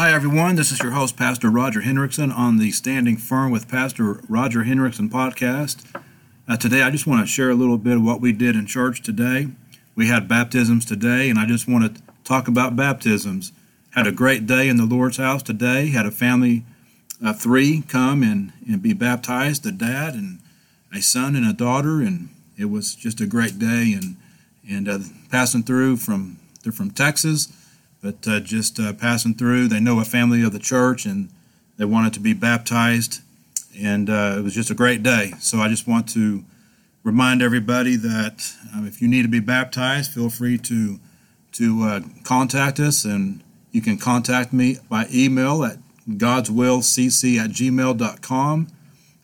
Hi, everyone. This is your host, Pastor Roger Hendrickson, on the Standing Firm with Pastor Roger Hendrickson podcast. Uh, today, I just want to share a little bit of what we did in church today. We had baptisms today, and I just want to talk about baptisms. Had a great day in the Lord's house today. Had a family of three come and, and be baptized a dad and a son and a daughter, and it was just a great day. And, and uh, passing through from, they're from Texas but uh, just uh, passing through. They know a family of the church and they wanted to be baptized, and uh, it was just a great day. So I just want to remind everybody that um, if you need to be baptized, feel free to to uh, contact us, and you can contact me by email at godswillcc at gmail.com.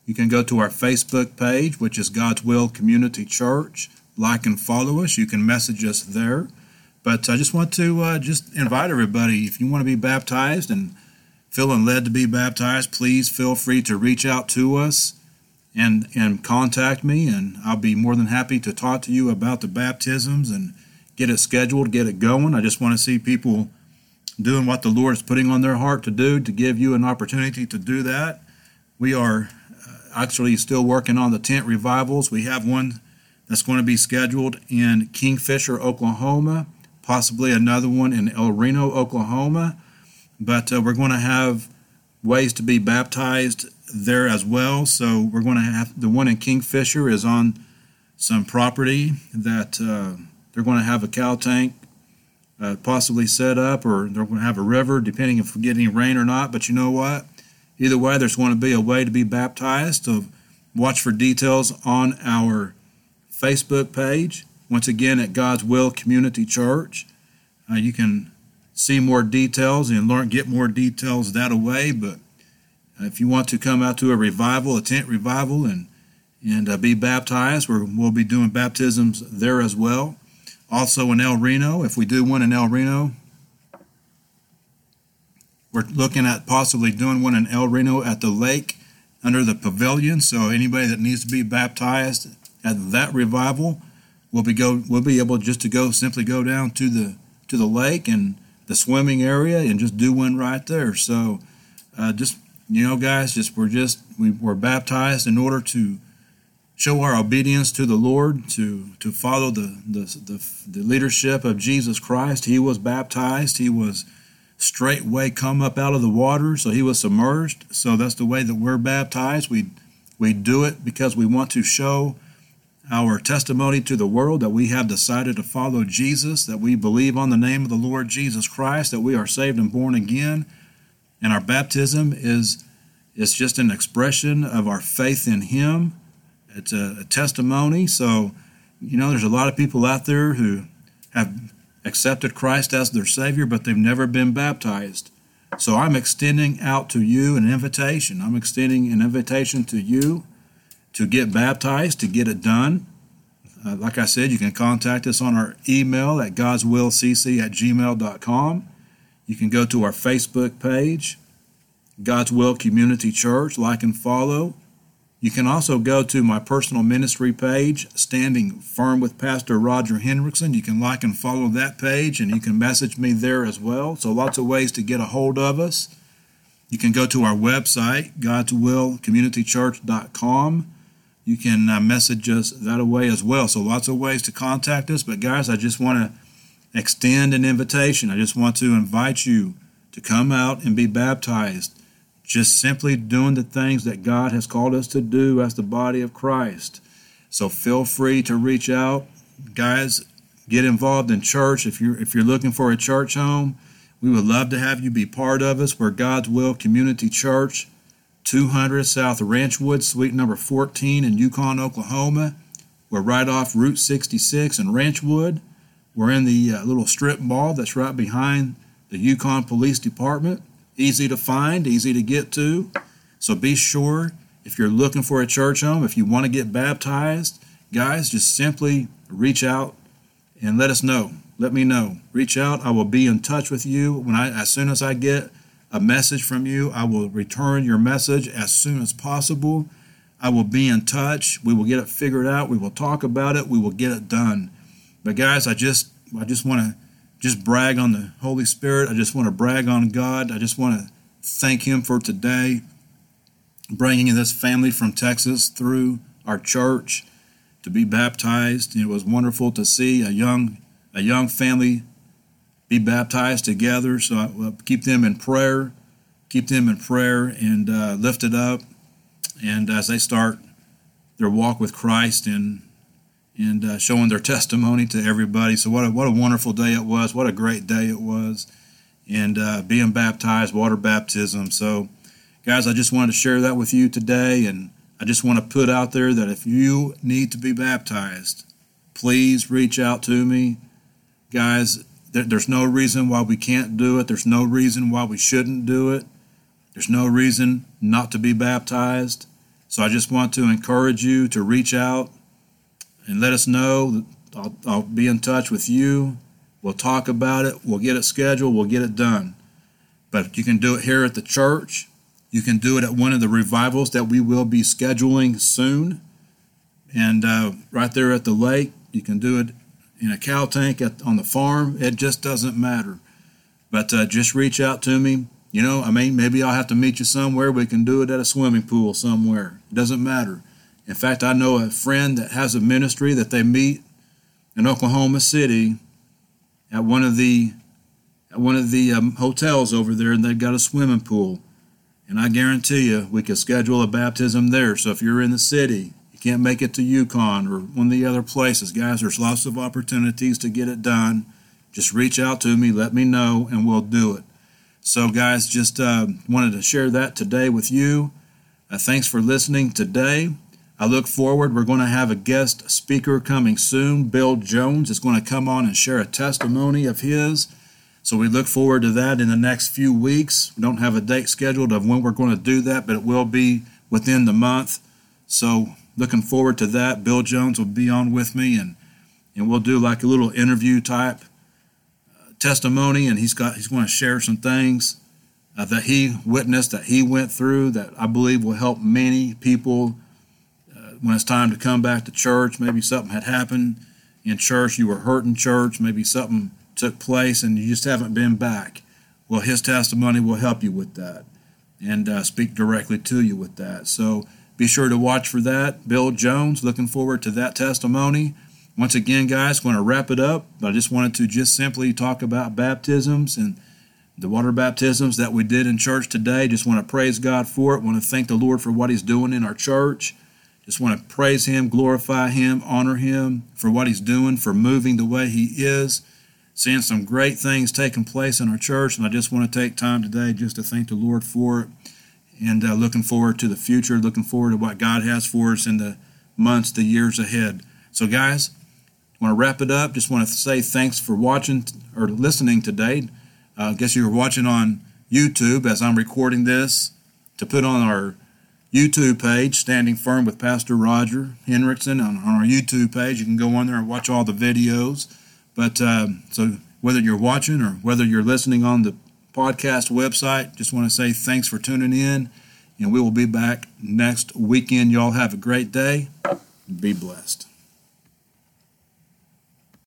You can go to our Facebook page, which is God's Will Community Church. Like and follow us. You can message us there. But I just want to uh, just invite everybody, if you want to be baptized and feeling led to be baptized, please feel free to reach out to us and and contact me, and I'll be more than happy to talk to you about the baptisms and get it scheduled, get it going. I just want to see people doing what the Lord is putting on their heart to do to give you an opportunity to do that. We are uh, actually still working on the tent revivals. We have one that's going to be scheduled in Kingfisher, Oklahoma possibly another one in El Reno, Oklahoma. But uh, we're going to have ways to be baptized there as well. So we're going to have the one in Kingfisher is on some property that uh, they're going to have a cow tank uh, possibly set up, or they're going to have a river, depending if we get any rain or not. But you know what? Either way, there's going to be a way to be baptized. So watch for details on our Facebook page once again at God's Will Community Church. Uh, you can see more details and learn, get more details that way. But uh, if you want to come out to a revival, a tent revival, and and uh, be baptized, we will be doing baptisms there as well. Also in El Reno, if we do one in El Reno, we're looking at possibly doing one in El Reno at the lake under the pavilion. So anybody that needs to be baptized at that revival, we'll be go we'll be able just to go simply go down to the to the lake and the swimming area and just do one right there. So uh, just you know, guys, just we're just we were baptized in order to show our obedience to the Lord, to to follow the the the, the leadership of Jesus Christ. He was baptized. He was straightway come up out of the water, so he was submerged. So that's the way that we're baptized. We we do it because we want to show our testimony to the world that we have decided to follow Jesus, that we believe on the name of the Lord Jesus Christ, that we are saved and born again. And our baptism is it's just an expression of our faith in Him. It's a, a testimony. So, you know, there's a lot of people out there who have accepted Christ as their Savior, but they've never been baptized. So I'm extending out to you an invitation. I'm extending an invitation to you to get baptized, to get it done. Uh, like I said, you can contact us on our email at godswillcc at gmail.com. You can go to our Facebook page, God's Will Community Church, like and follow. You can also go to my personal ministry page, Standing Firm with Pastor Roger Hendrickson. You can like and follow that page, and you can message me there as well. So, lots of ways to get a hold of us. You can go to our website, godswillcommunitychurch.com you can uh, message us that way as well. So lots of ways to contact us. But guys, I just want to extend an invitation. I just want to invite you to come out and be baptized. Just simply doing the things that God has called us to do as the body of Christ. So feel free to reach out, guys. Get involved in church if you're if you're looking for a church home. We would love to have you be part of us. We're God's Will Community Church. 200 South Ranchwood, suite number 14 in Yukon, Oklahoma. We're right off Route 66 in Ranchwood. We're in the uh, little strip mall that's right behind the Yukon Police Department. Easy to find, easy to get to. So be sure if you're looking for a church home, if you want to get baptized, guys, just simply reach out and let us know. Let me know. Reach out. I will be in touch with you when I as soon as I get a message from you. I will return your message as soon as possible. I will be in touch. We will get it figured out. We will talk about it. We will get it done. But guys, I just I just want to just brag on the Holy Spirit. I just want to brag on God. I just want to thank Him for today, bringing this family from Texas through our church to be baptized. It was wonderful to see a young a young family be baptized together. So I will keep them in prayer, keep them in prayer and uh, lift it up. And as they start their walk with Christ and and uh, showing their testimony to everybody. So what a what a wonderful day it was. What a great day it was, and uh, being baptized, water baptism. So, guys, I just wanted to share that with you today, and I just want to put out there that if you need to be baptized, please reach out to me, guys. There, there's no reason why we can't do it. There's no reason why we shouldn't do it. There's no reason not to be baptized. So I just want to encourage you to reach out and let us know. I'll, I'll be in touch with you. We'll talk about it. We'll get it scheduled. We'll get it done. But you can do it here at the church. You can do it at one of the revivals that we will be scheduling soon. And uh, right there at the lake, you can do it in a cow tank at, on the farm. It just doesn't matter. But uh, just reach out to me. You know, I mean, maybe I'll have to meet you somewhere. We can do it at a swimming pool somewhere. It doesn't matter. In fact, I know a friend that has a ministry that they meet in Oklahoma City at one of the at one of the um, hotels over there, and they've got a swimming pool. And I guarantee you, we could schedule a baptism there. So if you're in the city, can't make it to Yukon or one of the other places, guys, there's lots of opportunities to get it done. Just reach out to me, let me know, and we'll do it. So, guys, just uh, wanted to share that today with you. Uh, thanks for listening today. I look forward. We're going to have a guest speaker coming soon. Bill Jones is going to come on and share a testimony of his. So we look forward to that in the next few weeks. We don't have a date scheduled of when we're going to do that, but it will be within the month. So looking forward to that. Bill Jones will be on with me, and and we'll do like a little interview type uh, testimony, and he's got he's going to share some things uh, that he witnessed, that he went through, that I believe will help many people when it's time to come back to church, maybe something had happened in church, you were hurt in church, maybe something took place and you just haven't been back. Well, his testimony will help you with that and uh, speak directly to you with that. So be sure to watch for that. Bill Jones, looking forward to that testimony. Once again, guys, going to wrap it up. But I just wanted to just simply talk about baptisms and the water baptisms that we did in church today. Just want to praise God for it. Want to thank the Lord for what He's doing in our church. Just want to praise Him, glorify Him, honor Him for what He's doing, for moving the way He is. Seeing some great things taking place in our church, and I just want to take time today just to thank the Lord for it. And uh, looking forward to the future, looking forward to what God has for us in the months, the years ahead. So, guys, want to wrap it up. Just want to say thanks for watching or listening today. Uh, I guess you were watching on YouTube as I'm recording this to put on our YouTube page, Standing Firm with Pastor Roger Hendrickson, on, on our YouTube page. You can go on there and watch all the videos. But uh, so whether you're watching or whether you're listening on the podcast website, just want to say thanks for tuning in. And we will be back next weekend. Y'all have a great day. Be blessed.